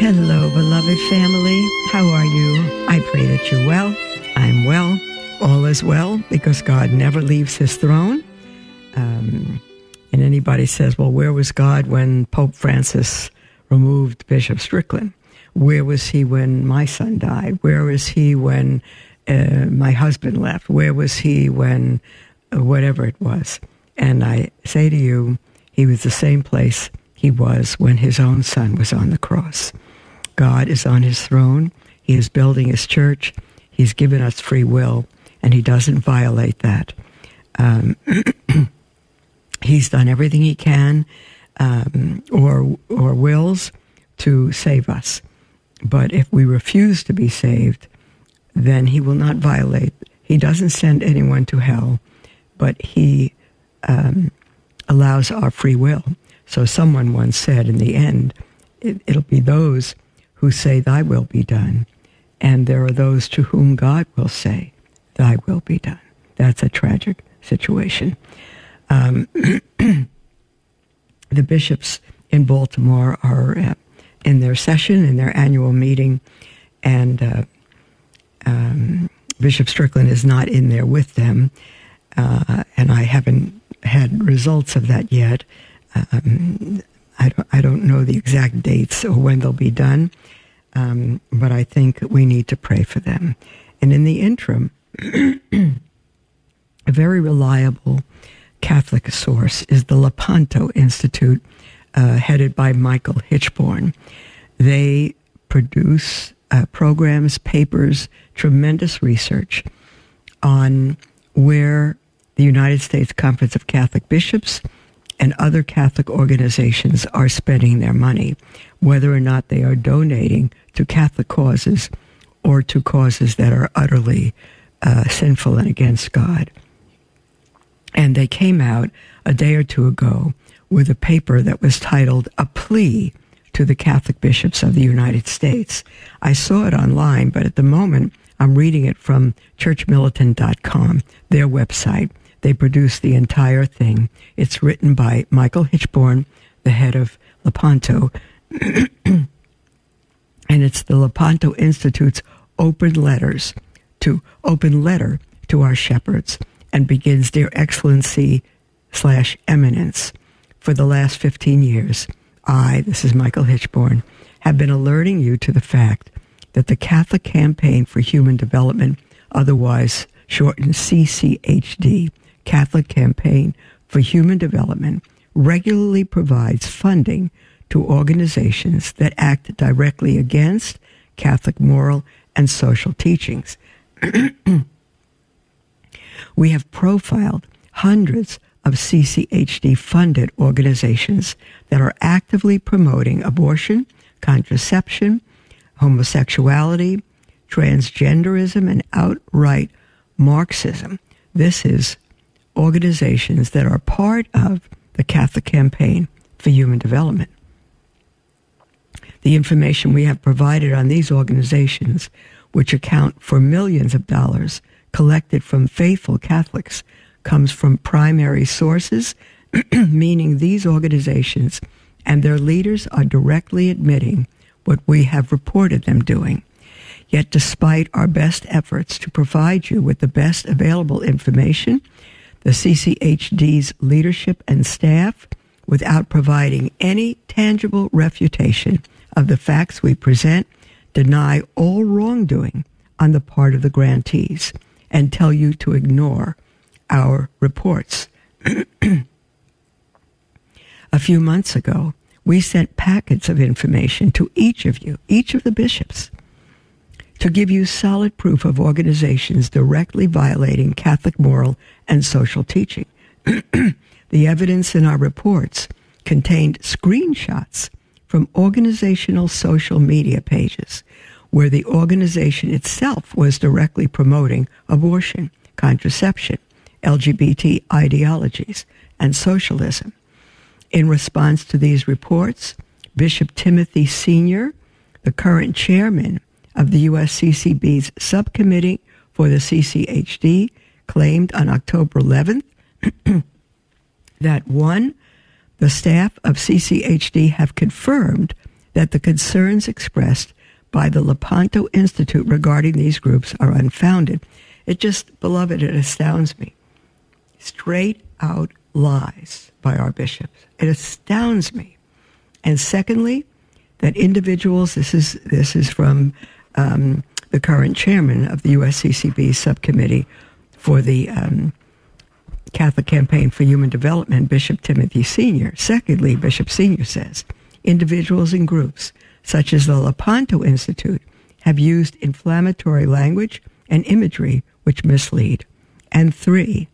Hello, beloved family. How are you? I pray that you're well. I'm well. All is well because God never leaves his throne. Um, and anybody says, well, where was God when Pope Francis removed Bishop Strickland? Where was he when my son died? Where was he when uh, my husband left? Where was he when uh, whatever it was? And I say to you, he was the same place he was when his own son was on the cross. God is on his throne. He is building his church. He's given us free will, and he doesn't violate that. Um, he's done everything he can um, or, or wills to save us. But if we refuse to be saved, then he will not violate. He doesn't send anyone to hell, but he um, allows our free will. So someone once said, in the end, it, it'll be those who say, Thy will be done. And there are those to whom God will say, Thy will be done. That's a tragic situation. Um, the bishops in Baltimore are uh, in their session, in their annual meeting, and uh, um, Bishop Strickland is not in there with them. Uh, and I haven't had results of that yet. Um, I don't, I don't know the exact dates or when they'll be done, um, but I think we need to pray for them. And in the interim, a very reliable Catholic source is the Lepanto Institute, uh, headed by Michael Hichborn. They produce uh, programs, papers, tremendous research on where the United States Conference of Catholic Bishops and other Catholic organizations are spending their money, whether or not they are donating to Catholic causes or to causes that are utterly uh, sinful and against God. And they came out a day or two ago with a paper that was titled A Plea to the Catholic Bishops of the United States. I saw it online, but at the moment I'm reading it from churchmilitant.com, their website. They produced the entire thing. It's written by Michael Hichborn, the head of Lepanto, and it's the Lepanto Institute's open letters to open letter to our shepherds and begins Dear Excellency slash Eminence. For the last 15 years, I, this is Michael Hichborn, have been alerting you to the fact that the Catholic Campaign for Human Development, otherwise shortened CCHD, Catholic Campaign for Human Development regularly provides funding to organizations that act directly against Catholic moral and social teachings. we have profiled hundreds of CCHD funded organizations that are actively promoting abortion, contraception, homosexuality, transgenderism, and outright Marxism. This is organizations that are part of the Catholic Campaign for Human Development. The information we have provided on these organizations, which account for millions of dollars collected from faithful Catholics, comes from primary sources, meaning these organizations and their leaders are directly admitting what we have reported them doing. Yet, despite our best efforts to provide you with the best available information the CCHD's leadership and staff without providing any tangible refutation of the facts we present, deny all wrongdoing on the part of the grantees, and tell you to ignore our reports. A few months ago, we sent packets of information to each of you, each of the bishops, to give you solid proof of organizations directly violating Catholic moral and social teaching. the evidence in our reports contained screenshots from organizational social media pages where the organization itself was directly promoting abortion, contraception, LGBT ideologies, and socialism. In response to these reports, Bishop Timothy Senior, the current chairman of the USCCB's subcommittee for the CCHD, claimed on October 11th that one, the staff of CCHD have confirmed that the concerns expressed by the Lepanto Institute regarding these groups are unfounded. It just, beloved, it astounds me. Straight out lies by our bishops. It astounds me. And secondly, that individuals, this is, this is from um, the current chairman of the USCCB subcommittee for the um, Catholic Campaign for Human Development, Bishop Timothy Senior Secondly, Bishop Senior says individuals and groups, such as the Lepanto Institute, have used inflammatory language and imagery which mislead. And three,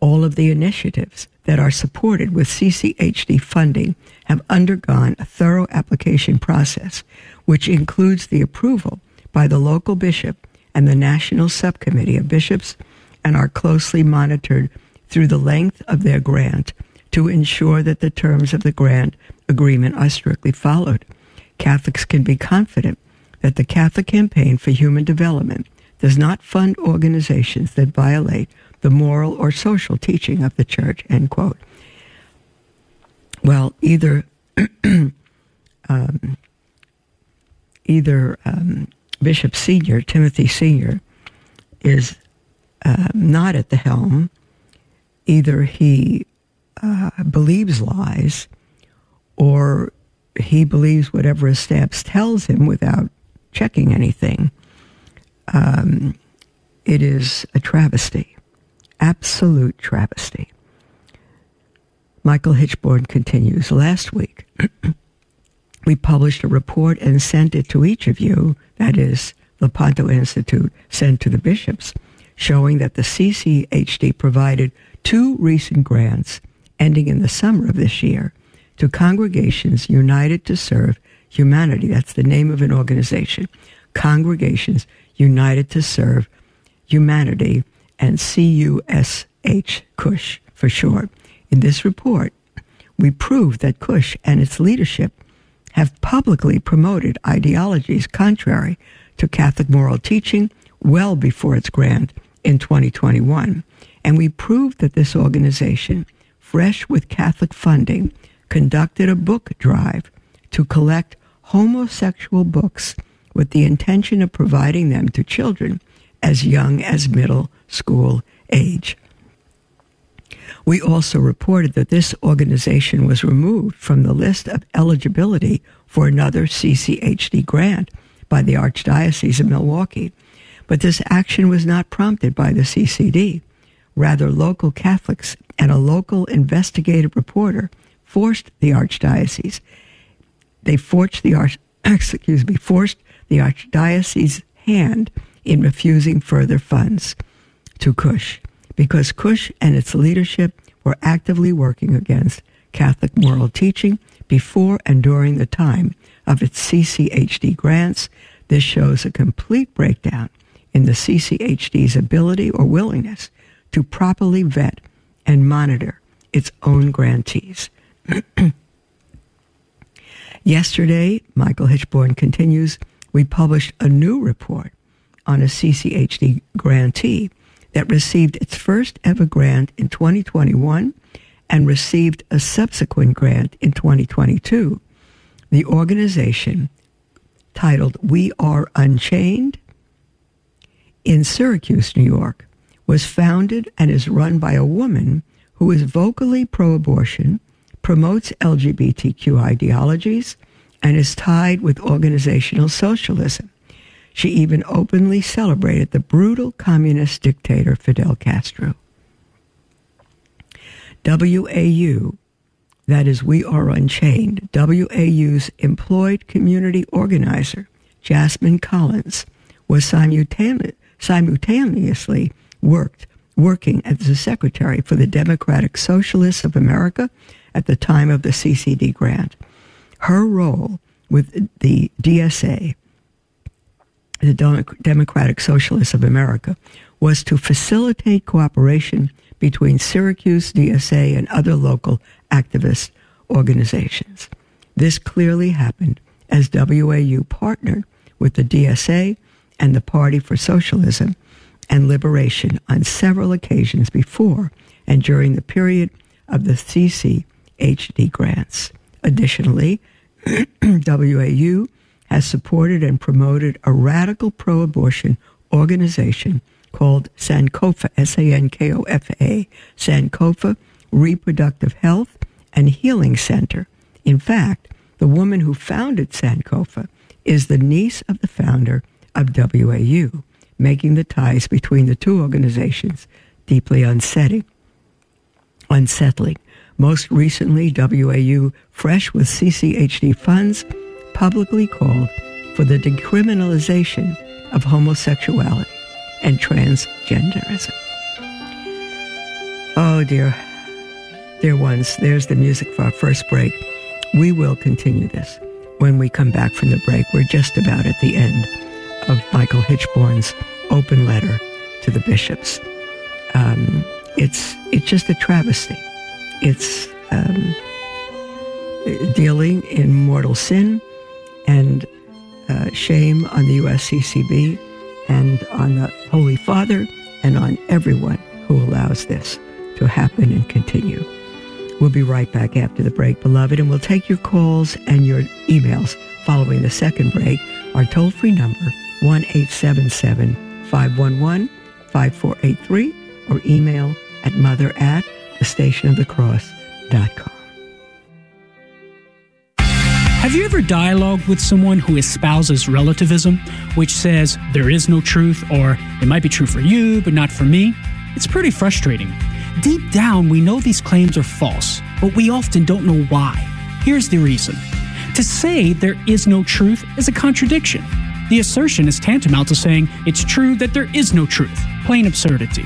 all of the initiatives that are supported with CCHD funding have undergone a thorough application process, which includes the approval by the local bishop and the National Subcommittee of Bishops and are closely monitored through the length of their grant to ensure that the terms of the grant agreement are strictly followed. Catholics can be confident that the Catholic Campaign for Human Development does not fund organizations that violate the moral or social teaching of the church, end quote. Well, either um, either um, Bishop Senior, Timothy Senior, is uh, not at the helm. Either he uh, believes lies, or he believes whatever his staff tells him without checking anything. Um, it is a travesty, absolute travesty. Michael Hichborn continues. Last week, we published a report and sent it to each of you, that is, the Lepanto Institute sent to the bishops, showing that the CCHD provided two recent grants ending in the summer of this year to congregations united to serve humanity. That's the name of an organization. Congregations United to Serve Humanity and CUSH, CUSH for short. In this report, we prove that CUSH and its leadership have publicly promoted ideologies contrary to Catholic moral teaching well before its grant in 2021. And we proved that this organization, fresh with Catholic funding, conducted a book drive to collect homosexual books with the intention of providing them to children as young as middle school age. We also reported that this organization was removed from the list of eligibility for another CCHD grant by the Archdiocese of Milwaukee. But this action was not prompted by the CCD. Rather, local Catholics and a local investigative reporter forced the Archdiocese. They forced the Arch, excuse me, forced the Archdiocese's hand in refusing further funds to Cush because Cush and its leadership were actively working against Catholic moral teaching before and during the time of its CCHD grants. This shows a complete breakdown in the CCHD's ability or willingness to properly vet and monitor its own grantees. Yesterday, Michael Hichborn continues, we published a new report on a CCHD grantee that received its first ever grant in 2021 and received a subsequent grant in 2022. The organization, titled We Are Unchained, in Syracuse, New York, was founded and is run by a woman who is vocally pro abortion, promotes LGBTQ ideologies, and is tied with organizational socialism. She even openly celebrated the brutal communist dictator Fidel Castro. WAU, that is We Are Unchained, WAU's employed community organizer, Jasmine Collins, was simultaneously worked working as the secretary for the Democratic Socialists of America at the time of the CCD grant. Her role with the DSA, the Democratic Socialists of America, was to facilitate cooperation between Syracuse, DSA, and other local activist organizations. This clearly happened as WAU partnered with the DSA and the Party for Socialism and Liberation on several occasions before and during the period of the CCHD grants. Additionally, WAU has supported and promoted a radical pro abortion organization called Sankofa, S A N K O F A, Sankofa Reproductive Health and Healing Center. In fact, the woman who founded Sankofa is the niece of the founder of WAU, making the ties between the two organizations deeply unsettling. unsettling. Most recently, WAU, fresh with CCHD funds, publicly called for the decriminalization of homosexuality and transgenderism. Oh, dear. Dear ones, there's the music for our first break. We will continue this when we come back from the break. We're just about at the end of Michael Hichborn's open letter to the bishops. Um, it's it's just a travesty. It's um, dealing in mortal sin and uh, shame on the USCCB and on the Holy Father and on everyone who allows this to happen and continue. We'll be right back after the break, beloved, and we'll take your calls and your emails following the second break. Our toll free number, 1 877 511 5483, or email at mother at the station of the cross.com. Have you ever dialogued with someone who espouses relativism, which says there is no truth or it might be true for you, but not for me? It's pretty frustrating. Deep down, we know these claims are false, but we often don't know why. Here's the reason. To say there is no truth is a contradiction. The assertion is tantamount to saying it's true that there is no truth. Plain absurdity.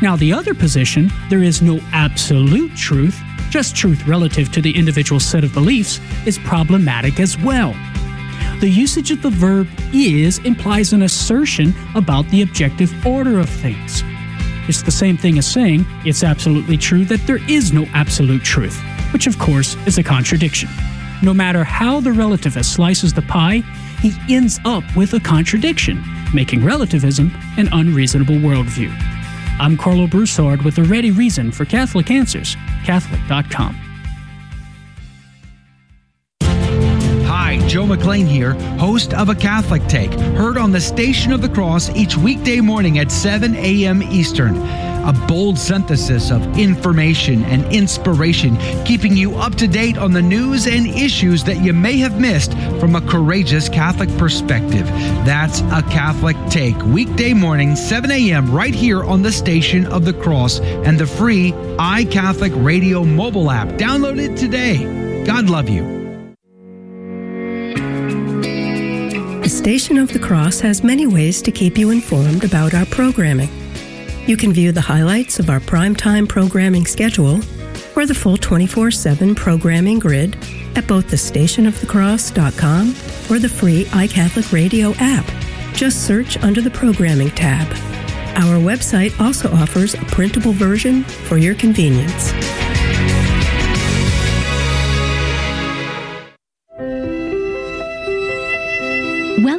Now, the other position, there is no absolute truth, just truth relative to the individual set of beliefs, is problematic as well. The usage of the verb is implies an assertion about the objective order of things. It's the same thing as saying it's absolutely true that there is no absolute truth, which of course is a contradiction. No matter how the relativist slices the pie, he ends up with a contradiction, making relativism an unreasonable worldview. I'm Karlo Broussard with a ready reason for Catholic Answers, Catholic.com. Hi, Joe McClane here, host of A Catholic Take, heard on the Station of the Cross each weekday morning at 7 a.m. Eastern. A bold synthesis of information and inspiration, keeping you up to date on the news and issues that you may have missed from a courageous Catholic perspective. That's A Catholic Take, weekday morning, 7 a.m., right here on the Station of the Cross and the free iCatholic Radio mobile app. Download it today. God love you. The Station of the Cross has many ways to keep you informed about our programming. You can view the highlights of our primetime programming schedule or the full 24 7 programming grid at both the thestationofthecross.com or the free iCatholic Radio app. Just search under the Programming tab. Our website also offers a printable version for your convenience.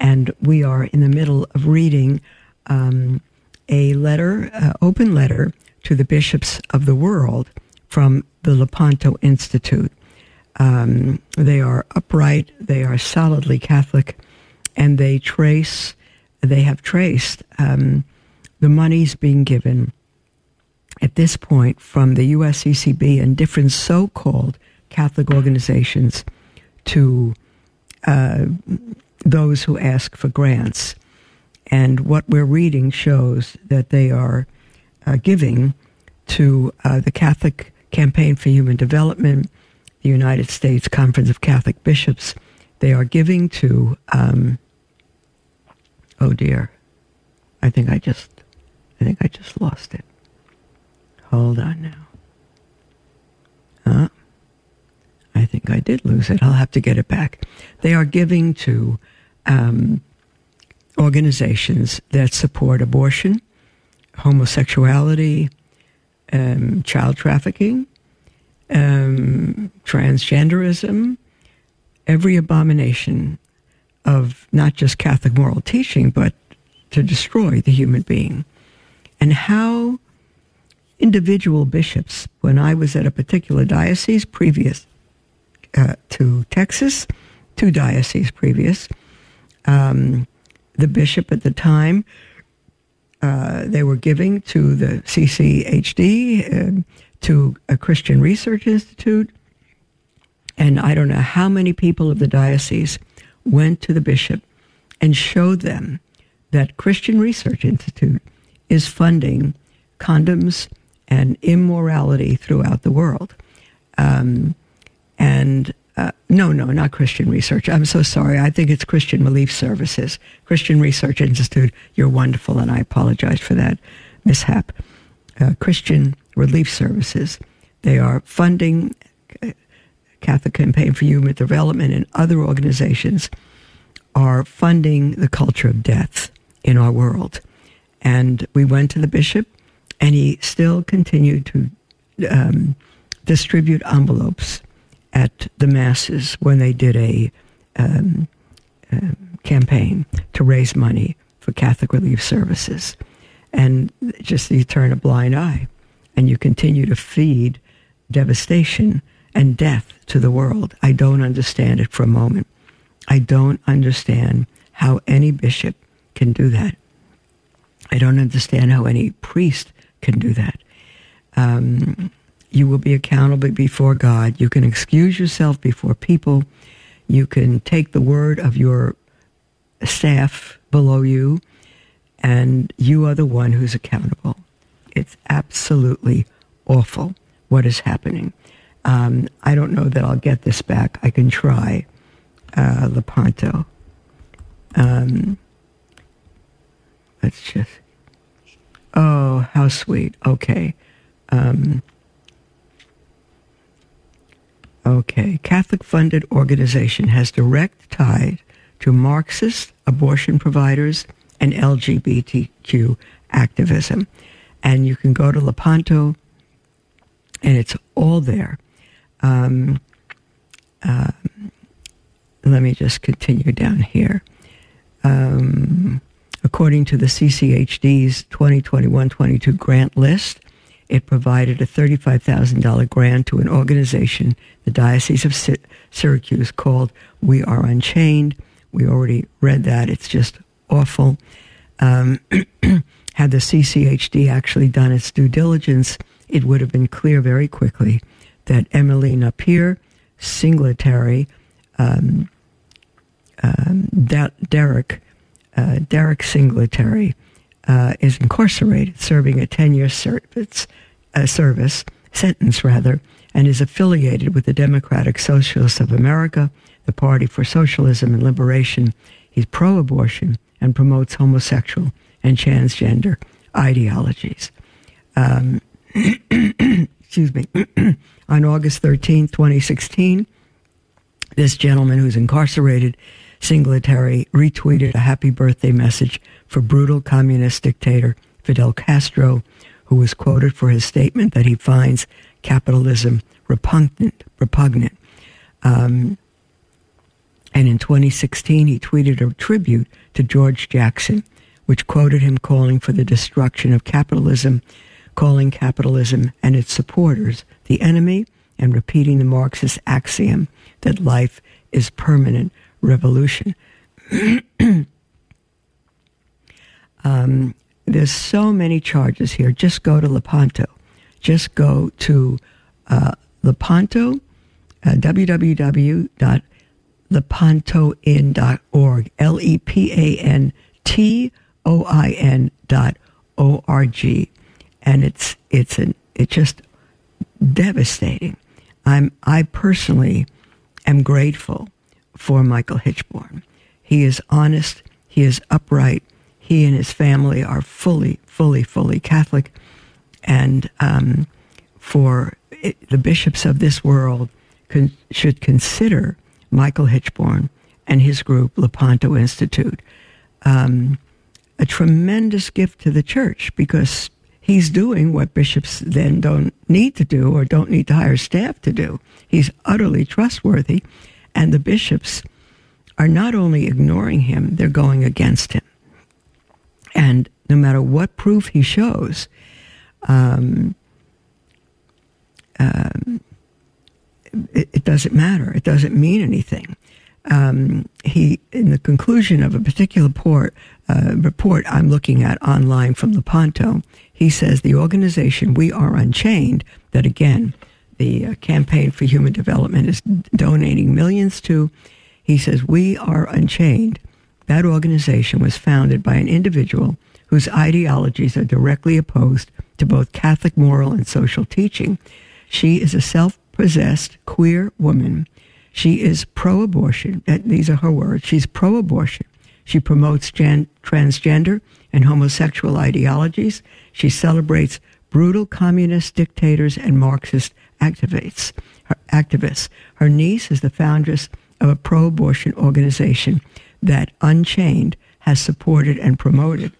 and we are in the middle of reading um, a letter, uh, open letter to the bishops of the world from the Lepanto Institute. Um, they are upright, they are solidly Catholic, and they trace, they have traced um, the monies being given at this point from the USCCB and different so called Catholic organizations to uh, those who ask for grants. And what we're reading shows that they are uh, giving to uh, the Catholic Campaign for Human Development, the United States Conference of Catholic Bishops. They are giving to, um, oh dear, I think I just, I think I just lost it. Hold on now. Huh? I think I did lose it. I'll have to get it back. They are giving to um, organizations that support abortion, homosexuality, um, child trafficking, um, transgenderism, every abomination of not just Catholic moral teaching, but to destroy the human being. And how individual bishops, when I was at a particular diocese previous uh, to Texas, two dioceses previous, um, the bishop at the time, uh, they were giving to the CCHD, uh, to a Christian Research Institute, and I don't know how many people of the diocese went to the bishop and showed them that Christian Research Institute is funding condoms and immorality throughout the world. Um, and uh, no, no, not Christian Research. I'm so sorry. I think it's Christian Relief Services. Christian Research Institute, you're wonderful, and I apologize for that mishap. Uh, Christian Relief Services. They are funding uh, Catholic Campaign for Human Development and other organizations are funding the culture of death in our world. And we went to the bishop, and he still continued to um, distribute envelopes at the masses when they did a um, um, campaign to raise money for Catholic Relief Services. And just you turn a blind eye and you continue to feed devastation and death to the world. I don't understand it for a moment. I don't understand how any bishop can do that. I don't understand how any priest can do that. Um, you will be accountable before God. You can excuse yourself before people. You can take the word of your staff below you, and you are the one who's accountable. It's absolutely awful what is happening. Um, I don't know that I'll get this back. I can try. Uh, Lepanto. Um, let's just. Oh, how sweet. Okay. Um, okay. Catholic funded organization has direct ties to Marxist abortion providers and LGBTQ activism. And you can go to Lepanto, and it's all there. Um, uh, let me just continue down here. Um, according to the CCHD's 2021-22 grant list, it provided a $35,000 grant to an organization, the Diocese of Syracuse, called We Are Unchained. We already read that. It's just awful. Um, had the CCHD actually done its due diligence, it would have been clear very quickly that Emily Napier, Singletary, um, um, Derek, uh, Derek Singletary, uh, is incarcerated, serving a 10 year service, uh, service, sentence rather, and is affiliated with the Democratic Socialists of America, the Party for Socialism and Liberation. He's pro abortion and promotes homosexual and transgender ideologies. Um, excuse me. On August 13, 2016, this gentleman who's incarcerated, Singletary, retweeted a happy birthday message for brutal communist dictator Fidel Castro, who was quoted for his statement that he finds capitalism repugnant. repugnant. Um, and in 2016, he tweeted a tribute to George Jackson, which quoted him calling for the destruction of capitalism, calling capitalism and its supporters the enemy, and repeating the Marxist axiom that life is permanent revolution. um, there's so many charges here. Just go to Lepanto. Just go to uh, Lepanto, uh, www lepantoin.org, L E P A N T O I N dot O R G. And it's, it's, an, it's just devastating. I'm, I personally am grateful for Michael Hichborn. He is honest, he is upright, he and his family are fully, fully, fully Catholic. And um, for it, the bishops of this world con- should consider Michael Hichborn and his group, Lepanto Institute, um, a tremendous gift to the church because he's doing what bishops then don't need to do or don't need to hire staff to do. He's utterly trustworthy, and the bishops are not only ignoring him, they're going against him. And no matter what proof he shows, um, um, it, it, doesn't matter. It doesn't mean anything. Um, he, in the conclusion of a particular report, uh, report I'm looking at online from Lepanto, he says the organization We Are Unchained, that again, the uh, Campaign for Human Development is donating millions to, he says, We Are Unchained. That organization was founded by an individual whose ideologies are directly opposed to both Catholic moral and social teaching. She is a self possessed queer woman. She is pro abortion. Eh, these are her words. She's pro abortion. She promotes gen- transgender and homosexual ideologies. She celebrates brutal communist dictators and Marxist activists. Her, activists. Her niece is the foundress of a pro abortion organization that Unchained has supported and promoted.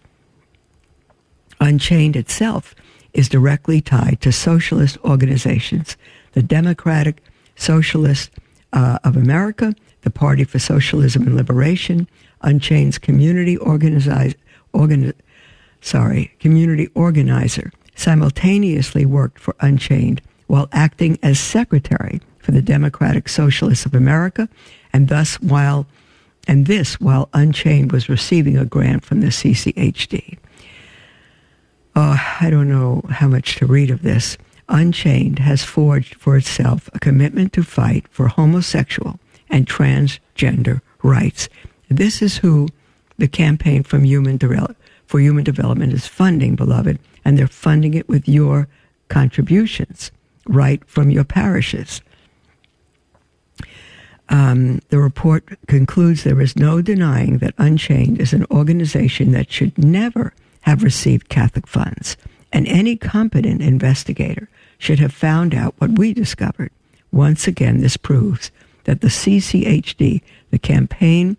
Unchained itself is directly tied to socialist organizations, the Democratic Socialist uh, of America, the Party for Socialism and Liberation, Unchained's community organize, organi- sorry, community organizer, simultaneously worked for Unchained while acting as secretary for the Democratic Socialists of America, and thus while and this while Unchained was receiving a grant from the CCHD. Oh, uh, I don't know how much to read of this. Unchained has forged for itself a commitment to fight for homosexual and transgender rights. This is who the campaign from human for human development is funding, beloved, and they're funding it with your contributions right from your parishes. Um, the report concludes there is no denying that Unchained is an organization that should never have received Catholic funds, and any competent investigator should have found out what we discovered. Once again, this proves that the CCHD, the campaign,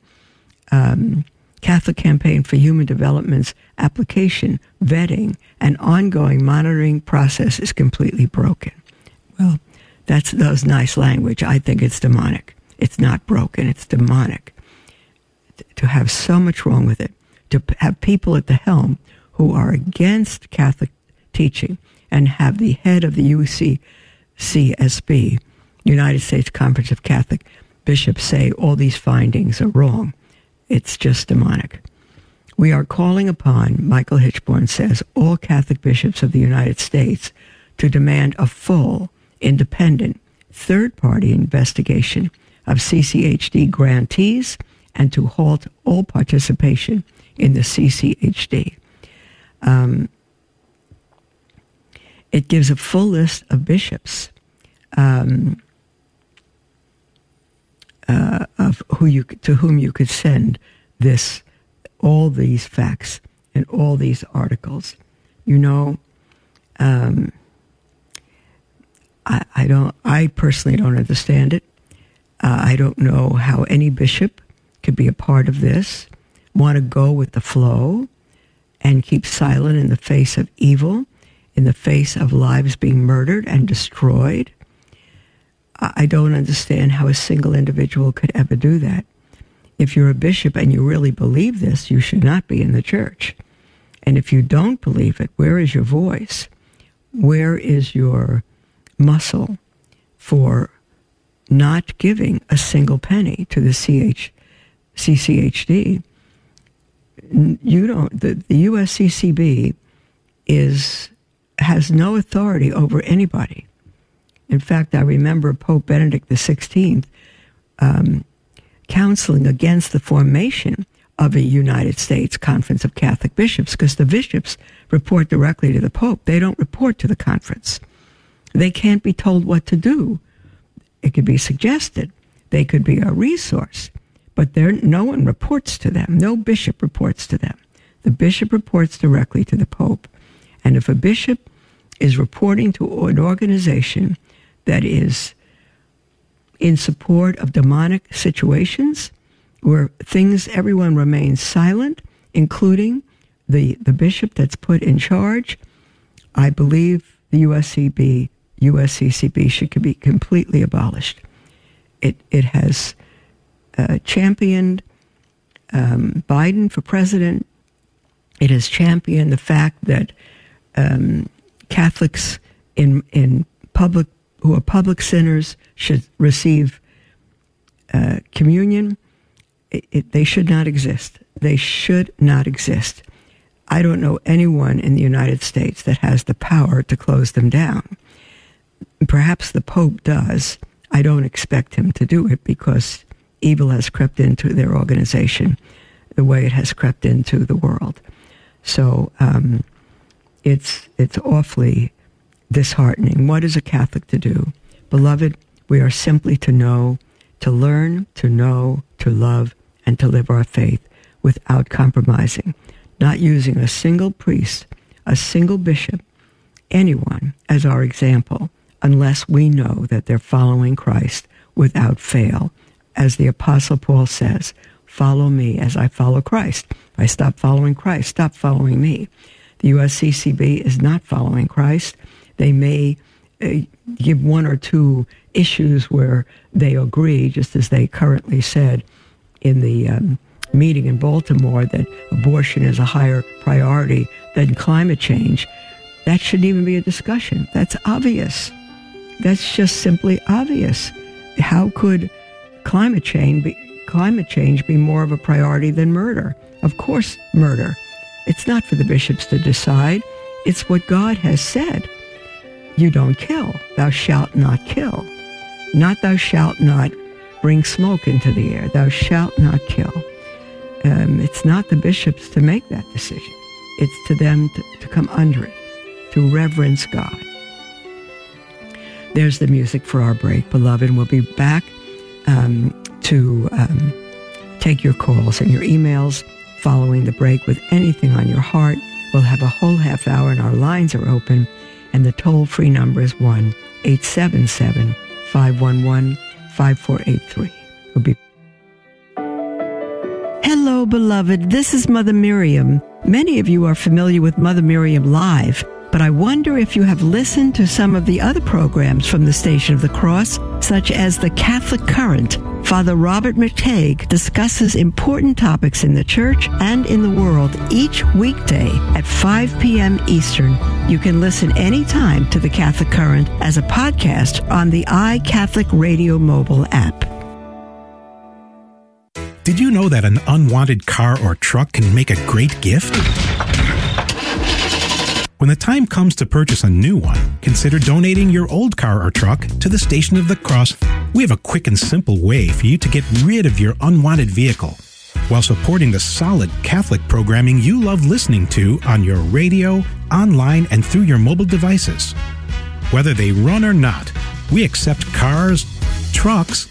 um, Catholic Campaign for Human Development's application, vetting, and ongoing monitoring process is completely broken. Well, that's those nice language. I think it's demonic. It's not broken. It's demonic. To have so much wrong with it, to have people at the helm who are against Catholic teaching and have the head of the UCCSB, United States Conference of Catholic Bishops, say all these findings are wrong. It's just demonic. We are calling upon, Michael Hichborn says, all Catholic bishops of the United States to demand a full, independent, third party investigation of CCHD grantees and to halt all participation in the CCHD. Um, it gives a full list of bishops um, uh, of who you to whom you could send this all these facts and all these articles. You know, um, I, I, don't. I personally don't understand it. Uh, I don't know how any bishop could be a part of this. Want to go with the flow and keep silent in the face of evil, in the face of lives being murdered and destroyed. I don't understand how a single individual could ever do that. If you're a bishop and you really believe this, you should not be in the church. And if you don't believe it, where is your voice? Where is your muscle for not giving a single penny to the CH, CCHD? You don't. The, the USCCB is has no authority over anybody. In fact, I remember Pope Benedict XVI um, counseling against the formation of a United States Conference of Catholic Bishops because the bishops report directly to the Pope. They don't report to the conference. They can't be told what to do. It could be suggested. They could be a resource, but there no one reports to them. No bishop reports to them. The bishop reports directly to the Pope. And if a bishop is reporting to an organization that is in support of demonic situations where things, everyone remains silent, including the, the bishop that's put in charge, I believe the USCB, USCCB should be completely abolished. It, it has uh, championed um, Biden for president. It has championed the fact that um, Catholics in in public who are public sinners should receive uh, communion. It, it, they should not exist. They should not exist. I don't know anyone in the United States that has the power to close them down. Perhaps the Pope does. I don't expect him to do it because evil has crept into their organization the way it has crept into the world. So um, it's it's awfully disheartening. What is a Catholic to do? Beloved, we are simply to know, to learn, to know, to love, and to live our faith without compromising, not using a single priest, a single bishop, anyone as our example, unless we know that they're following Christ without fail. As the Apostle Paul says, follow me as I follow Christ. If I stop following Christ, stop following me. The USCCB is not following Christ. They may uh, give one or two issues where they agree, just as they currently said in the um, meeting in Baltimore that abortion is a higher priority than climate change. That shouldn't even be a discussion. That's obvious. That's just simply obvious. How could climate change be, climate change be more of a priority than murder? Of course, murder. It's not for the bishops to decide. It's what God has said. You don't kill. Thou shalt not kill. Not thou shalt not bring smoke into the air. Thou shalt not kill. Um, it's not the bishops to make that decision. It's to them to, to come under it, to reverence God. There's the music for our break, beloved. We'll be back um, to um, take your calls and your emails following the break with anything on your heart. We'll have a whole half hour and our lines are open. And the toll free number is 1 877 511 5483. We'll be. Hello, beloved. This is Mother Miriam. Many of you are familiar with Mother Miriam Live but I wonder if you have listened to some of the other programs from the Station of the Cross, such as the Catholic Current. Father Robert McTeigue discusses important topics in the church and in the world each weekday at 5 p.m. Eastern. You can listen anytime to the Catholic Current as a podcast on the iCatholic Radio mobile app. Did you know that an unwanted car or truck can make a great gift? When the time comes to purchase a new one, consider donating your old car or truck to the Station of the Cross. We have a quick and simple way for you to get rid of your unwanted vehicle while supporting the solid Catholic programming you love listening to on your radio, online, and through your mobile devices. Whether they run or not, we accept cars, trucks,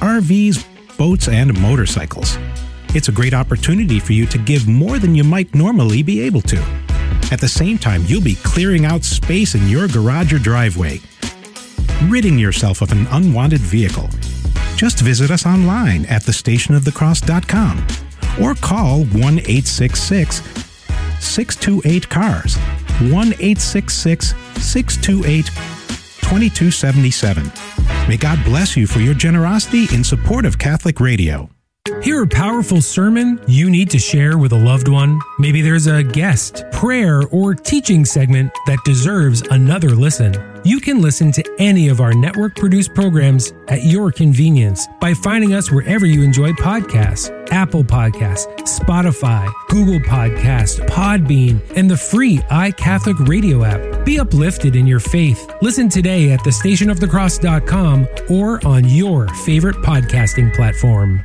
RVs, boats, and motorcycles. It's a great opportunity for you to give more than you might normally be able to. At the same time, you'll be clearing out space in your garage or driveway, ridding yourself of an unwanted vehicle. Just visit us online at thestationofthecross.com or call 1 866 628 CARS. 1 866 628 2277. May God bless you for your generosity in support of Catholic Radio. Hear a powerful sermon you need to share with a loved one? Maybe there's a guest, prayer, or teaching segment that deserves another listen. You can listen to any of our network produced programs at your convenience by finding us wherever you enjoy podcasts Apple Podcasts, Spotify, Google Podcasts, Podbean, and the free iCatholic radio app. Be uplifted in your faith. Listen today at thestationofthecross.com or on your favorite podcasting platform.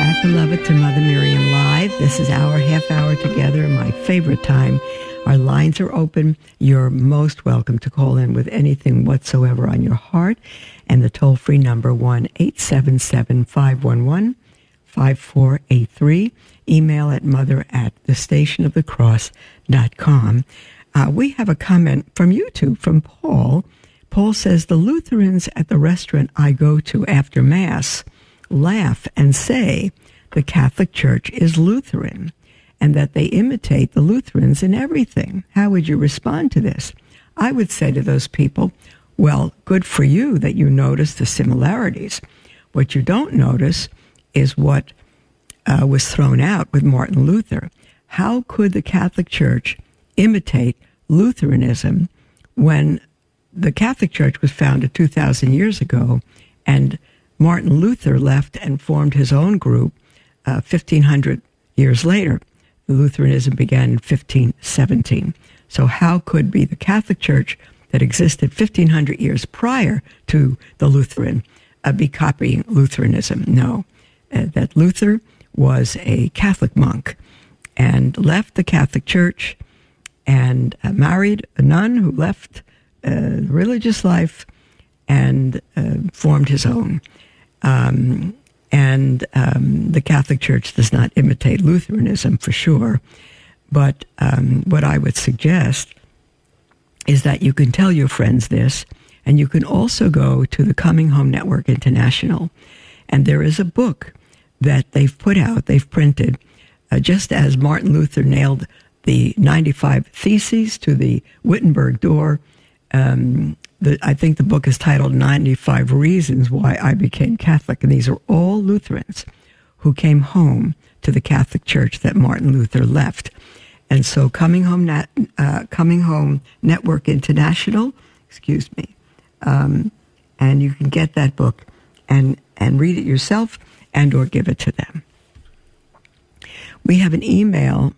beloved, to Mother Miriam Live. This is our half hour together, my favorite time. Our lines are open. You're most welcome to call in with anything whatsoever on your heart. And the toll free number, 1 877 511 5483. Email at mother at the station of the cross.com. Uh, we have a comment from YouTube from Paul. Paul says, The Lutherans at the restaurant I go to after Mass laugh and say the Catholic Church is Lutheran and that they imitate the Lutherans in everything. How would you respond to this? I would say to those people, well, good for you that you notice the similarities. What you don't notice is what uh, was thrown out with Martin Luther. How could the Catholic Church imitate Lutheranism when the Catholic Church was founded 2,000 years ago and Martin Luther left and formed his own group uh, 1,500 years later. Lutheranism began in 1517. So, how could be the Catholic Church that existed 1,500 years prior to the Lutheran uh, be copying Lutheranism? No. Uh, that Luther was a Catholic monk and left the Catholic Church and uh, married a nun who left uh, religious life and uh, formed his own. Um, and um, the Catholic Church does not imitate Lutheranism for sure. But um, what I would suggest is that you can tell your friends this, and you can also go to the Coming Home Network International. And there is a book that they've put out, they've printed, uh, just as Martin Luther nailed the 95 Theses to the Wittenberg door. Um, the, I think the book is titled 95 Reasons Why I Became Catholic. And these are all Lutherans who came home to the Catholic Church that Martin Luther left. And so Coming Home, uh, Coming Home Network International, excuse me, um, and you can get that book and, and read it yourself and or give it to them. We have an email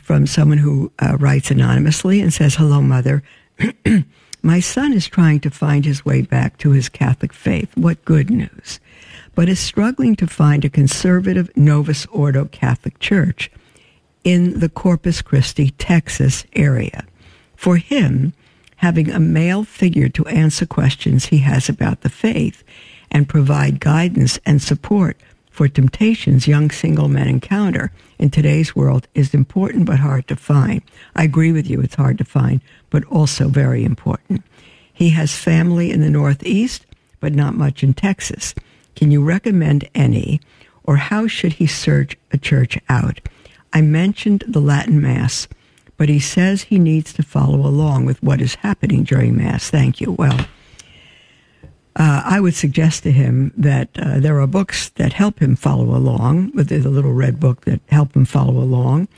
from someone who uh, writes anonymously and says, Hello, Mother. My son is trying to find his way back to his Catholic faith. What good news. But is struggling to find a conservative Novus Ordo Catholic church in the Corpus Christi, Texas area. For him, having a male figure to answer questions he has about the faith and provide guidance and support for temptations young single men encounter in today's world is important but hard to find. I agree with you, it's hard to find, but also very important. He has family in the Northeast, but not much in Texas. Can you recommend any, or how should he search a church out? I mentioned the Latin Mass, but he says he needs to follow along with what is happening during Mass. Thank you. Well, uh, I would suggest to him that uh, there are books that help him follow along. There's a little red book that help him follow along,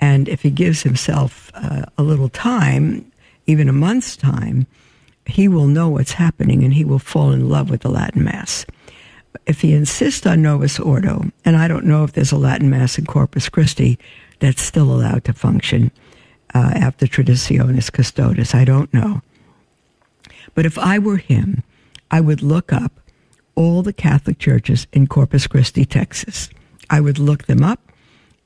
and if he gives himself uh, a little time, even a month's time, he will know what's happening and he will fall in love with the Latin Mass. If he insists on Novus Ordo, and I don't know if there's a Latin Mass in Corpus Christi that's still allowed to function uh, after Traditionis Custodes, I don't know. But if I were him, I would look up all the Catholic churches in Corpus Christi, Texas. I would look them up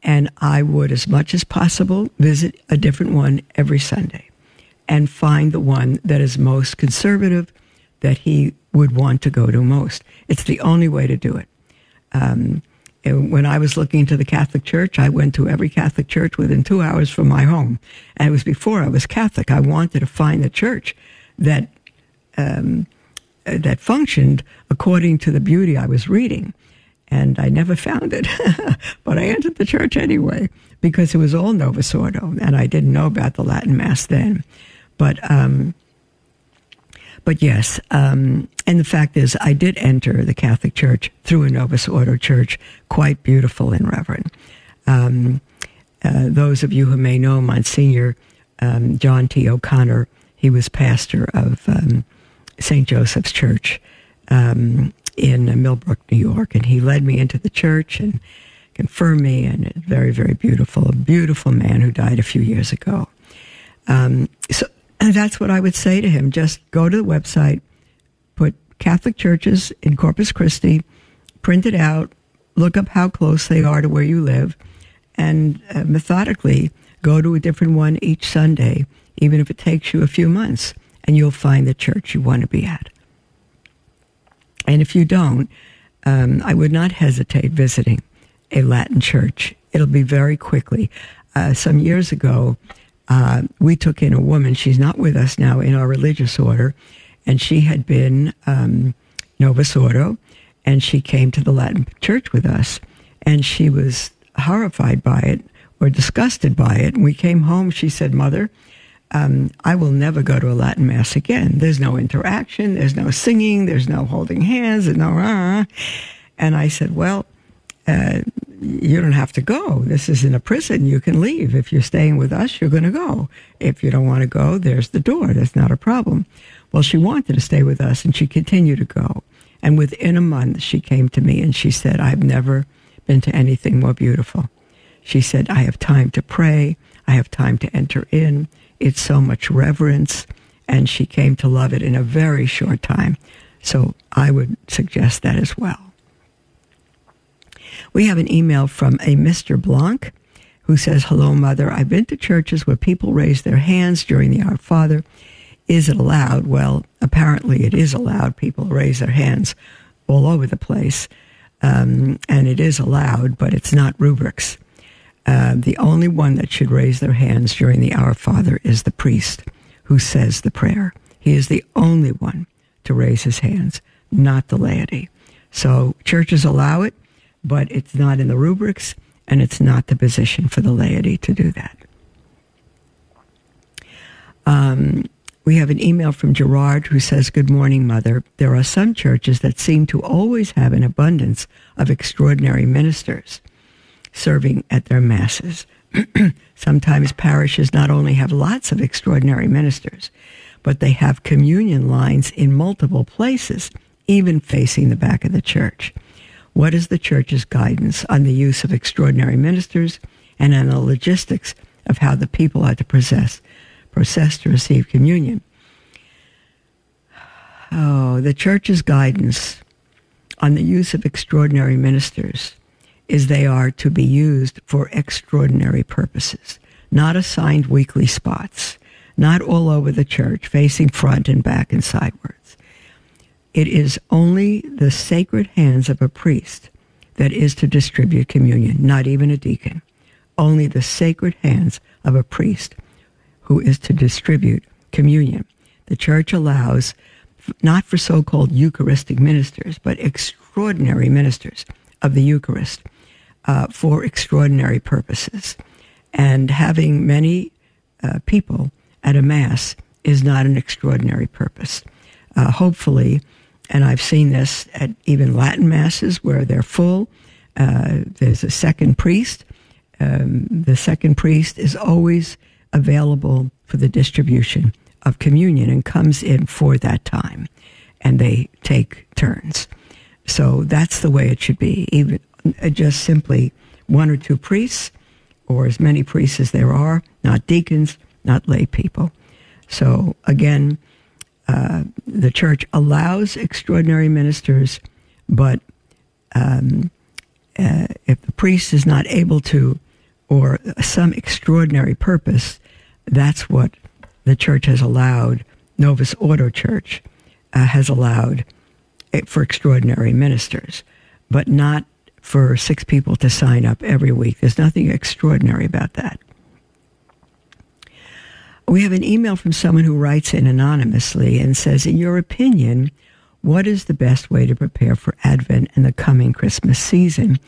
and I would, as much as possible, visit a different one every Sunday and find the one that is most conservative that he would want to go to most. It's the only way to do it. Um, when I was looking into the Catholic Church, I went to every Catholic church within two hours from my home. And it was before I was Catholic. I wanted to find the church that um, that functioned according to the beauty I was reading. And I never found it, but I entered the church anyway because it was all Novus Ordo, and I didn't know about the Latin Mass then. But um, but yes, um, and the fact is, I did enter the Catholic Church through a Novus Ordo church, quite beautiful and reverent. Um, uh, those of you who may know Monsignor um, John T. O'Connor. He was pastor of um, St. Joseph's Church um, in Millbrook, New York, and he led me into the church and confirmed me. And very, very beautiful. A beautiful man who died a few years ago. Um, so that's what I would say to him. Just go to the website, put Catholic churches in Corpus Christi, print it out, look up how close they are to where you live, and uh, methodically go to a different one each Sunday, even if it takes you a few months, and you'll find the church you want to be at. And if you don't, um, I would not hesitate visiting a Latin church. It'll be very quickly. Uh, some years ago, uh, we took in a woman. She's not with us now in our religious order, and she had been um, Novus Ordo, and she came to the Latin church with us, and she was horrified by it or disgusted by it. And we came home. She said, "Mother." Um, I will never go to a Latin mass again. There's no interaction. There's no singing. There's no holding hands. And no, uh, and I said, well, uh, you don't have to go. This isn't a prison. You can leave. If you're staying with us, you're going to go. If you don't want to go, there's the door. That's not a problem. Well, she wanted to stay with us and she continued to go. And within a month, she came to me and she said, I've never been to anything more beautiful. She said, I have time to pray. I have time to enter in. It's so much reverence. And she came to love it in a very short time. So I would suggest that as well. We have an email from a Mr. Blanc who says, Hello, Mother. I've been to churches where people raise their hands during the Our Father. Is it allowed? Well, apparently it is allowed. People raise their hands all over the place. Um, and it is allowed, but it's not rubrics. Uh, the only one that should raise their hands during the Our Father is the priest who says the prayer. He is the only one to raise his hands, not the laity. So churches allow it, but it's not in the rubrics, and it's not the position for the laity to do that. Um, we have an email from Gerard who says, Good morning, Mother. There are some churches that seem to always have an abundance of extraordinary ministers serving at their masses. Sometimes parishes not only have lots of extraordinary ministers, but they have communion lines in multiple places, even facing the back of the church. What is the church's guidance on the use of extraordinary ministers and on the logistics of how the people are to process, process to receive communion? Oh, the church's guidance on the use of extraordinary ministers is they are to be used for extraordinary purposes, not assigned weekly spots, not all over the church, facing front and back and sideways. It is only the sacred hands of a priest that is to distribute communion, not even a deacon. Only the sacred hands of a priest who is to distribute communion. The church allows not for so called Eucharistic ministers, but extraordinary ministers of the Eucharist uh, for extraordinary purposes. And having many uh, people at a Mass is not an extraordinary purpose. Uh, hopefully, and I've seen this at even Latin masses where they're full. Uh, there's a second priest. Um, the second priest is always available for the distribution of communion and comes in for that time, and they take turns. So that's the way it should be. Even just simply one or two priests, or as many priests as there are, not deacons, not lay people. So again, uh, the church allows extraordinary ministers, but um, uh, if the priest is not able to, or some extraordinary purpose, that's what the church has allowed. Novus Ordo Church uh, has allowed for extraordinary ministers, but not for six people to sign up every week. There's nothing extraordinary about that. We have an email from someone who writes in anonymously and says, In your opinion, what is the best way to prepare for Advent and the coming Christmas season?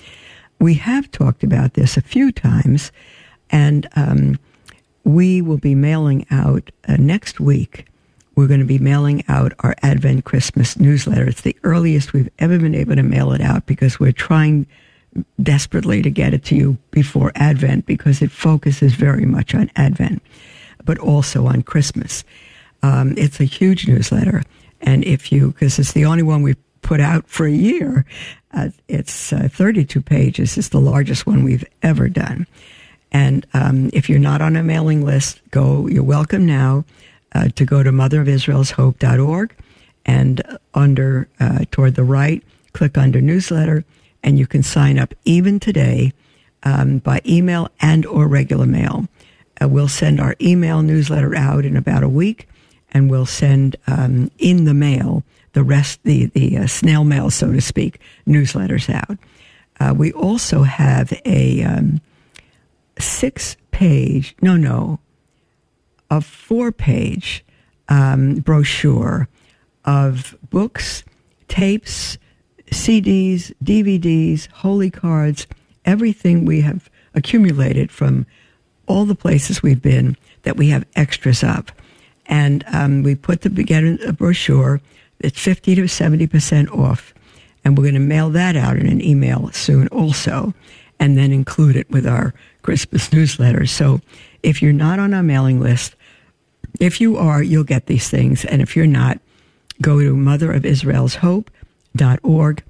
We have talked about this a few times, and um, we will be mailing out uh, next week. We're going to be mailing out our Advent Christmas newsletter. It's the earliest we've ever been able to mail it out because we're trying desperately to get it to you before Advent because it focuses very much on Advent but also on Christmas. Um, it's a huge newsletter. And if you, because it's the only one we've put out for a year, uh, it's uh, 32 pages. It's the largest one we've ever done. And um, if you're not on a mailing list, go, you're welcome now uh, to go to motherofisraelshope.org and under, uh, toward the right, click under newsletter and you can sign up even today um, by email and or regular mail. Uh, we'll send our email newsletter out in about a week and we'll send um, in the mail the rest, the, the uh, snail mail, so to speak, newsletters out. Uh, we also have a um, six page, no, no, a four page um, brochure of books, tapes, CDs, DVDs, holy cards, everything we have accumulated from all the places we've been that we have extras of. And um, we put together a brochure it's 50 to 70% off. And we're going to mail that out in an email soon also, and then include it with our Christmas newsletter. So if you're not on our mailing list, if you are, you'll get these things. And if you're not, go to motherofisraelshope.org,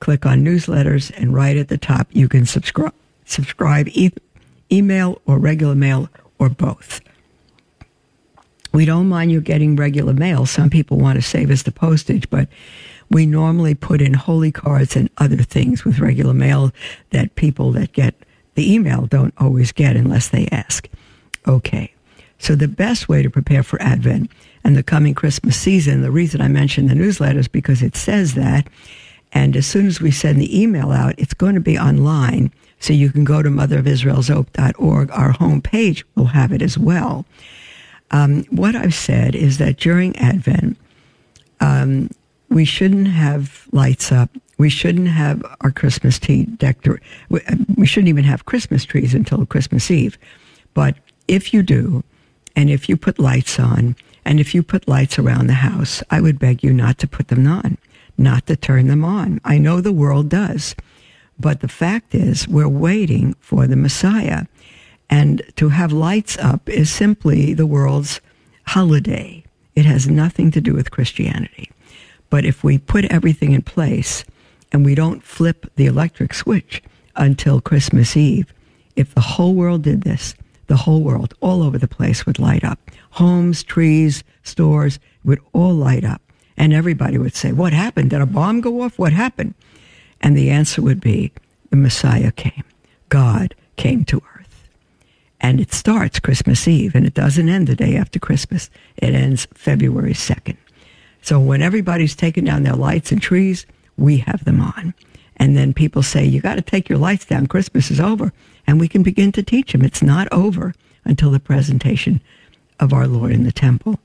click on newsletters, and right at the top, you can subscribe, subscribe email or regular mail or both. We don't mind you getting regular mail. Some people want to save us the postage, but we normally put in holy cards and other things with regular mail that people that get the email don't always get unless they ask. Okay. So the best way to prepare for Advent and the coming Christmas season, the reason I mentioned the newsletter is because it says that. And as soon as we send the email out, it's going to be online. So you can go to motherofisraelshope.org. Our homepage will have it as well. Um, what I've said is that during Advent, um, we shouldn't have lights up. We shouldn't have our Christmas tree decked. We, we shouldn't even have Christmas trees until Christmas Eve. But if you do, and if you put lights on, and if you put lights around the house, I would beg you not to put them on, not to turn them on. I know the world does. But the fact is, we're waiting for the Messiah. And to have lights up is simply the world's holiday. It has nothing to do with Christianity. But if we put everything in place and we don't flip the electric switch until Christmas Eve, if the whole world did this, the whole world, all over the place would light up. Homes, trees, stores would all light up. And everybody would say, What happened? Did a bomb go off? What happened? And the answer would be, The Messiah came. God came to earth. And it starts Christmas Eve and it doesn't end the day after Christmas. It ends February 2nd. So when everybody's taking down their lights and trees, we have them on. And then people say, you got to take your lights down. Christmas is over. And we can begin to teach them. It's not over until the presentation of our Lord in the temple.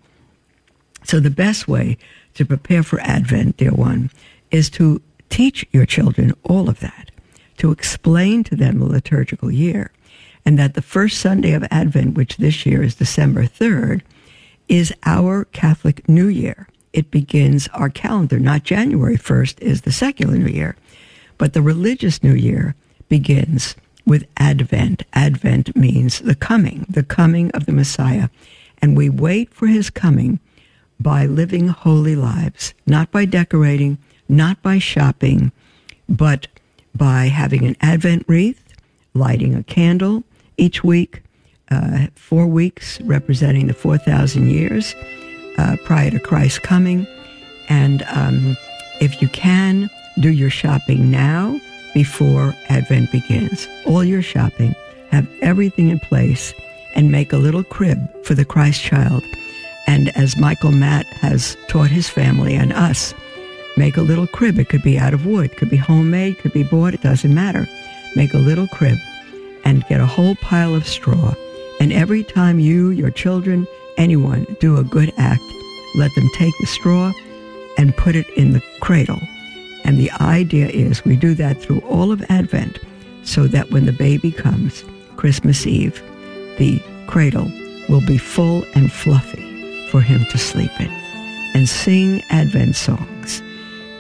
So the best way to prepare for Advent, dear one, is to teach your children all of that, to explain to them the liturgical year, and that the first Sunday of Advent, which this year is December 3rd, is our Catholic New Year. It begins our calendar, not January 1st is the secular New Year, but the religious New Year begins with Advent. Advent means the coming, the coming of the Messiah. And we wait for his coming by living holy lives, not by decorating, not by shopping, but by having an Advent wreath, lighting a candle, each week, uh, four weeks representing the 4,000 years uh, prior to Christ's coming. And um, if you can, do your shopping now before Advent begins. All your shopping, have everything in place, and make a little crib for the Christ child. And as Michael Matt has taught his family and us, make a little crib. It could be out of wood, could be homemade, could be bought, it doesn't matter. Make a little crib and get a whole pile of straw. And every time you, your children, anyone do a good act, let them take the straw and put it in the cradle. And the idea is we do that through all of Advent so that when the baby comes, Christmas Eve, the cradle will be full and fluffy for him to sleep in. And sing Advent songs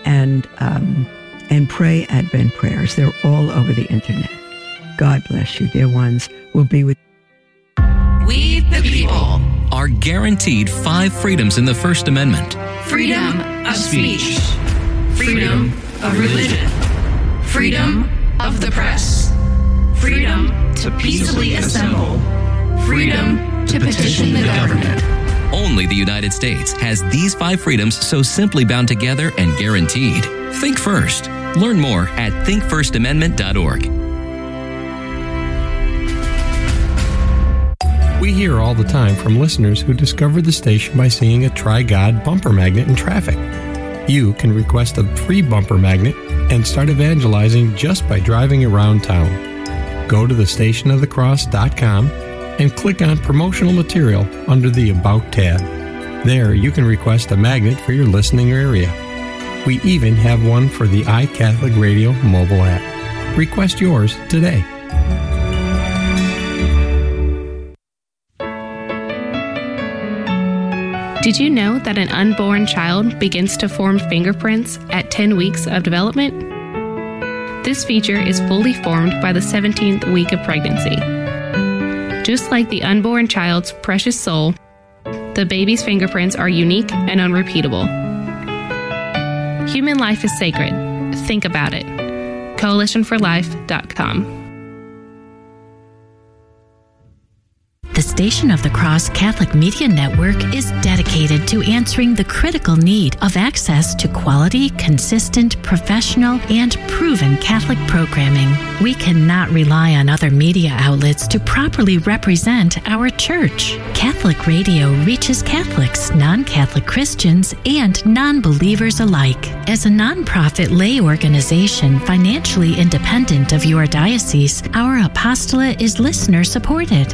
and, um, and pray Advent prayers. They're all over the internet. God bless you, dear ones. We'll be with We the people. are guaranteed five freedoms in the First Amendment freedom of speech, freedom of religion, freedom of the press, freedom to peaceably assemble, freedom to petition the government. Only the United States has these five freedoms so simply bound together and guaranteed. Think first. Learn more at thinkfirstamendment.org. We hear all the time from listeners who discovered the station by seeing a Try God bumper magnet in traffic. You can request a free bumper magnet and start evangelizing just by driving around town. Go to thestationofthecross.com and click on promotional material under the About tab. There you can request a magnet for your listening area. We even have one for the iCatholic Radio mobile app. Request yours today. Did you know that an unborn child begins to form fingerprints at 10 weeks of development? This feature is fully formed by the 17th week of pregnancy. Just like the unborn child's precious soul, the baby's fingerprints are unique and unrepeatable. Human life is sacred. Think about it. CoalitionForLife.com. Station of the Cross Catholic Media Network is dedicated to answering the critical need of access to quality, consistent, professional, and proven Catholic programming. We cannot rely on other media outlets to properly represent our church. Catholic radio reaches Catholics, non Catholic Christians, and non believers alike. As a nonprofit lay organization financially independent of your diocese, our apostolate is listener supported.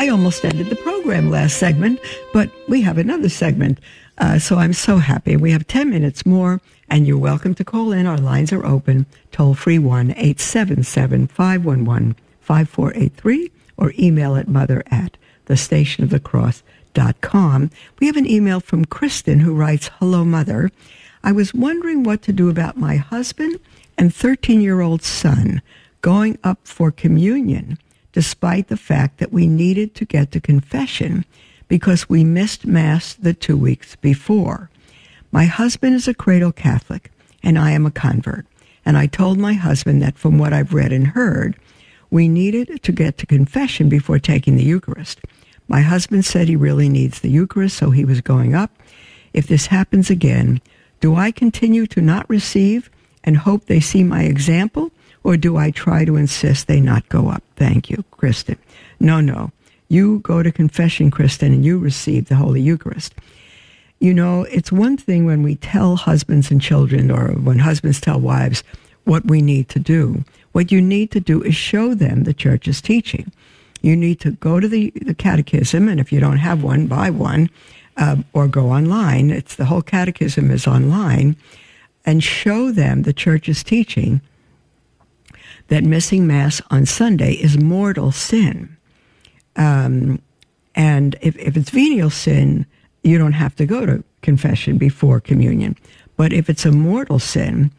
I almost ended the program last segment, but we have another segment. Uh, so I'm so happy. We have 10 minutes more, and you're welcome to call in. Our lines are open. Toll free 1 877 511 5483 or email at mother at thestationofthecross.com. We have an email from Kristen who writes Hello, Mother. I was wondering what to do about my husband and 13 year old son going up for communion despite the fact that we needed to get to confession because we missed Mass the two weeks before. My husband is a cradle Catholic, and I am a convert. And I told my husband that from what I've read and heard, we needed to get to confession before taking the Eucharist. My husband said he really needs the Eucharist, so he was going up. If this happens again, do I continue to not receive and hope they see my example, or do I try to insist they not go up? Thank you, Kristen. No, no. You go to confession, Kristen, and you receive the Holy Eucharist. You know, it's one thing when we tell husbands and children, or when husbands tell wives, what we need to do. What you need to do is show them the church's teaching. You need to go to the, the catechism, and if you don't have one, buy one, uh, or go online. It's the whole catechism is online, and show them the church's teaching that missing Mass on Sunday is mortal sin. Um, and if, if it's venial sin, you don't have to go to confession before communion. But if it's a mortal sin,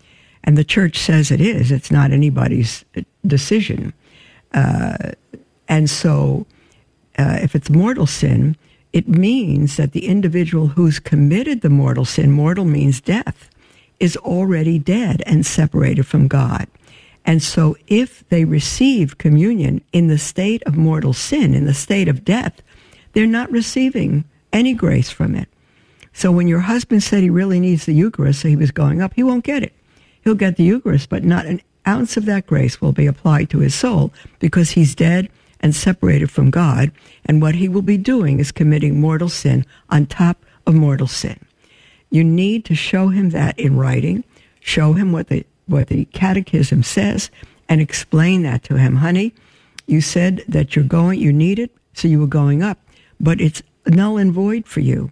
and the church says it is, it's not anybody's decision. Uh, and so, uh, if it's mortal sin, it means that the individual who's committed the mortal sin, mortal means death, is already dead and separated from God. And so, if they receive communion in the state of mortal sin, in the state of death, they're not receiving any grace from it. So, when your husband said he really needs the Eucharist, so he was going up, he won't get it. He'll get the Eucharist, but not an ounce of that grace will be applied to his soul because he's dead and separated from God. And what he will be doing is committing mortal sin on top of mortal sin. You need to show him that in writing, show him what the what the catechism says and explain that to him. Honey, you said that you're going, you need it, so you were going up, but it's null and void for you.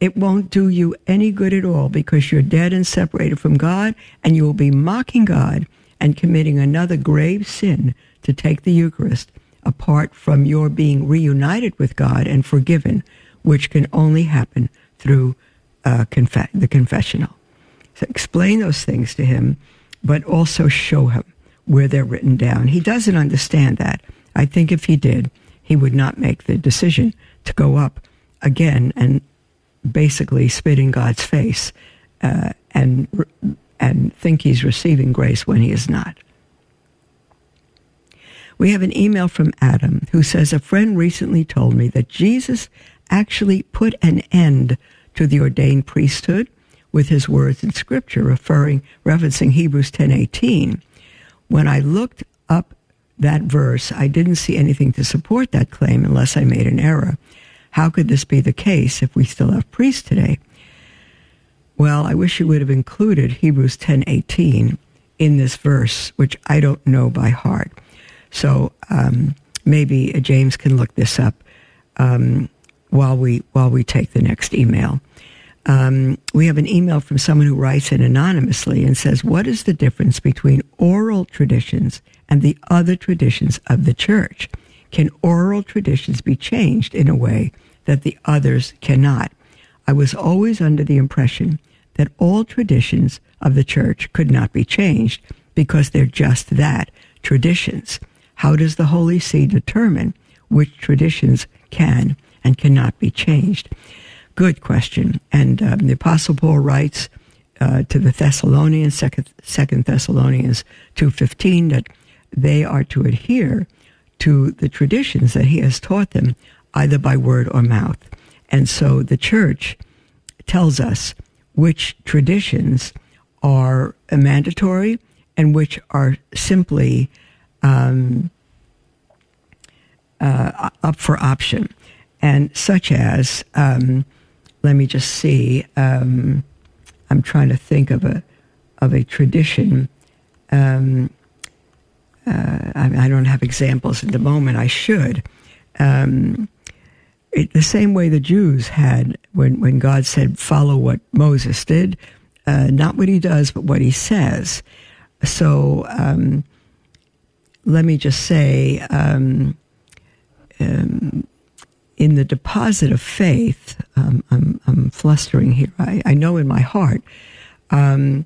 It won't do you any good at all because you're dead and separated from God, and you will be mocking God and committing another grave sin to take the Eucharist apart from your being reunited with God and forgiven, which can only happen through uh, conf- the confessional. So explain those things to him, but also show him where they're written down. He doesn't understand that. I think if he did, he would not make the decision to go up again and basically spit in God's face uh, and and think he's receiving grace when he is not. We have an email from Adam who says a friend recently told me that Jesus actually put an end to the ordained priesthood with his words in scripture referring referencing Hebrews 10:18 when I looked up that verse I didn't see anything to support that claim unless I made an error. How could this be the case if we still have priests today? Well I wish you would have included Hebrews 10:18 in this verse which I don't know by heart. So um, maybe James can look this up um, while we while we take the next email. Um, we have an email from someone who writes in anonymously and says, "What is the difference between oral traditions and the other traditions of the church? Can oral traditions be changed in a way that the others cannot?" I was always under the impression that all traditions of the church could not be changed because they're just that traditions. How does the Holy See determine which traditions can and cannot be changed? Good question. And um, the Apostle Paul writes uh, to the Thessalonians, Second, Second Thessalonians two fifteen, that they are to adhere to the traditions that he has taught them, either by word or mouth. And so the church tells us which traditions are mandatory and which are simply um, uh, up for option, and such as, um, let me just see. Um, I'm trying to think of a of a tradition. Um, uh, I, I, don't have examples at the moment. I should. Um, it, the same way the Jews had when when God said, "Follow what Moses did," uh, not what he does, but what he says. So um, let me just say, um, um, in the deposit of faith, um, I'm, I'm, flustering here. I, I, know in my heart, um,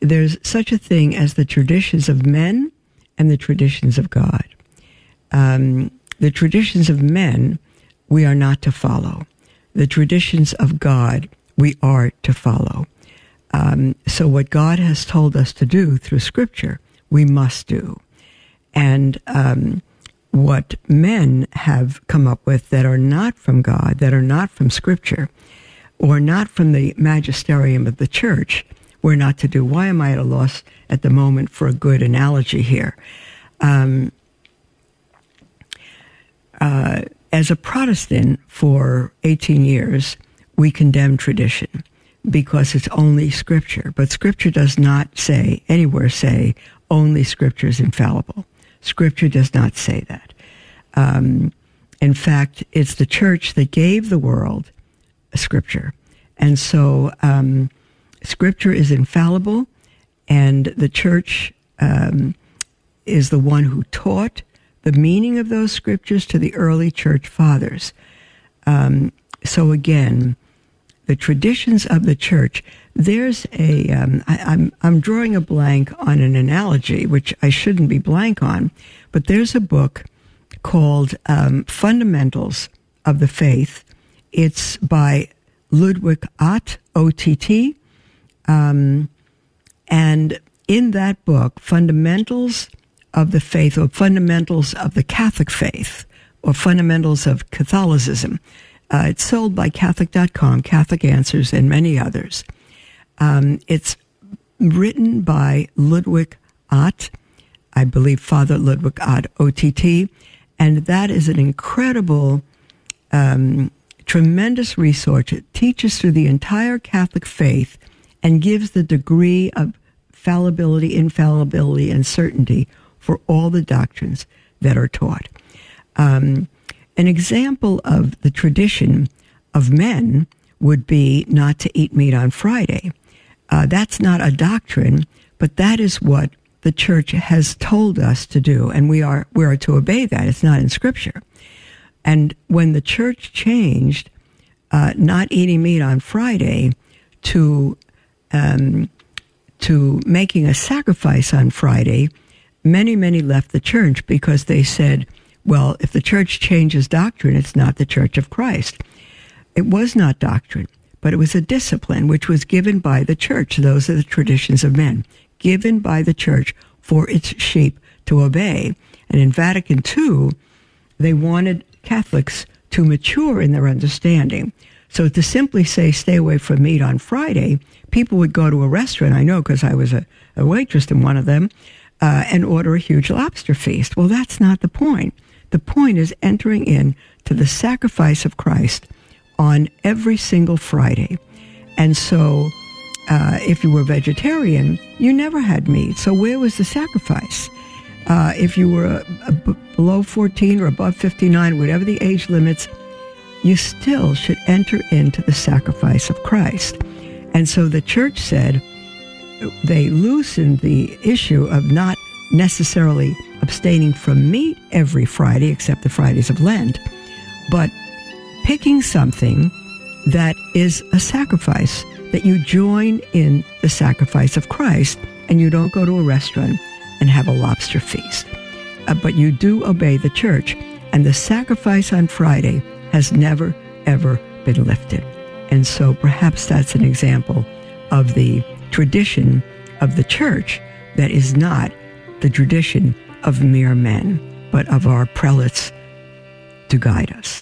there's such a thing as the traditions of men and the traditions of God. Um, the traditions of men we are not to follow. The traditions of God we are to follow. Um, so, what God has told us to do through Scripture, we must do. And um, what men have come up with that are not from God, that are not from Scripture, or not from the magisterium of the church, we're not to do. Why am I at a loss at the moment for a good analogy here? Um, uh, as a Protestant for 18 years, we condemn tradition because it's only Scripture. But Scripture does not say, anywhere say, only Scripture is infallible. Scripture does not say that. Um, in fact, it's the church that gave the world Scripture. And so um, Scripture is infallible, and the church um, is the one who taught the meaning of those Scriptures to the early church fathers. Um, so again, the traditions of the church. There's a am um, I'm, I'm drawing a blank on an analogy, which I shouldn't be blank on, but there's a book called um, Fundamentals of the Faith. It's by Ludwig Ott, O-T-T. Um, and in that book, Fundamentals of the Faith, or Fundamentals of the Catholic Faith, or Fundamentals of Catholicism, uh, it's sold by Catholic.com, Catholic Answers, and many others. Um, it's written by Ludwig Ott, I believe Father Ludwig Ott, OTT, and that is an incredible, um, tremendous resource. It teaches through the entire Catholic faith and gives the degree of fallibility, infallibility, and certainty for all the doctrines that are taught. Um, An example of the tradition of men would be not to eat meat on Friday. Uh, that's not a doctrine, but that is what the church has told us to do, and we are we are to obey that. It's not in Scripture. And when the church changed, uh, not eating meat on Friday to um, to making a sacrifice on Friday, many many left the church because they said, "Well, if the church changes doctrine, it's not the Church of Christ." It was not doctrine, but it was a discipline which was given by the church. Those are the traditions of men given by the church for its sheep to obey. And in Vatican II, they wanted Catholics to mature in their understanding. So to simply say, stay away from meat on Friday, people would go to a restaurant, I know because I was a, a, waitress in one of them, uh, and order a huge lobster feast. Well, that's not the point. The point is entering in to the sacrifice of Christ on every single Friday. And so uh, if you were vegetarian, you never had meat. So where was the sacrifice? Uh, if you were below 14 or above 59, whatever the age limits, you still should enter into the sacrifice of Christ. And so the church said they loosened the issue of not necessarily abstaining from meat every Friday, except the Fridays of Lent, but picking something that is a sacrifice that you join in the sacrifice of Christ and you don't go to a restaurant and have a lobster feast. Uh, but you do obey the church. And the sacrifice on Friday has never, ever been lifted. And so perhaps that's an example of the tradition of the church that is not the tradition of mere men, but of our prelates to guide us.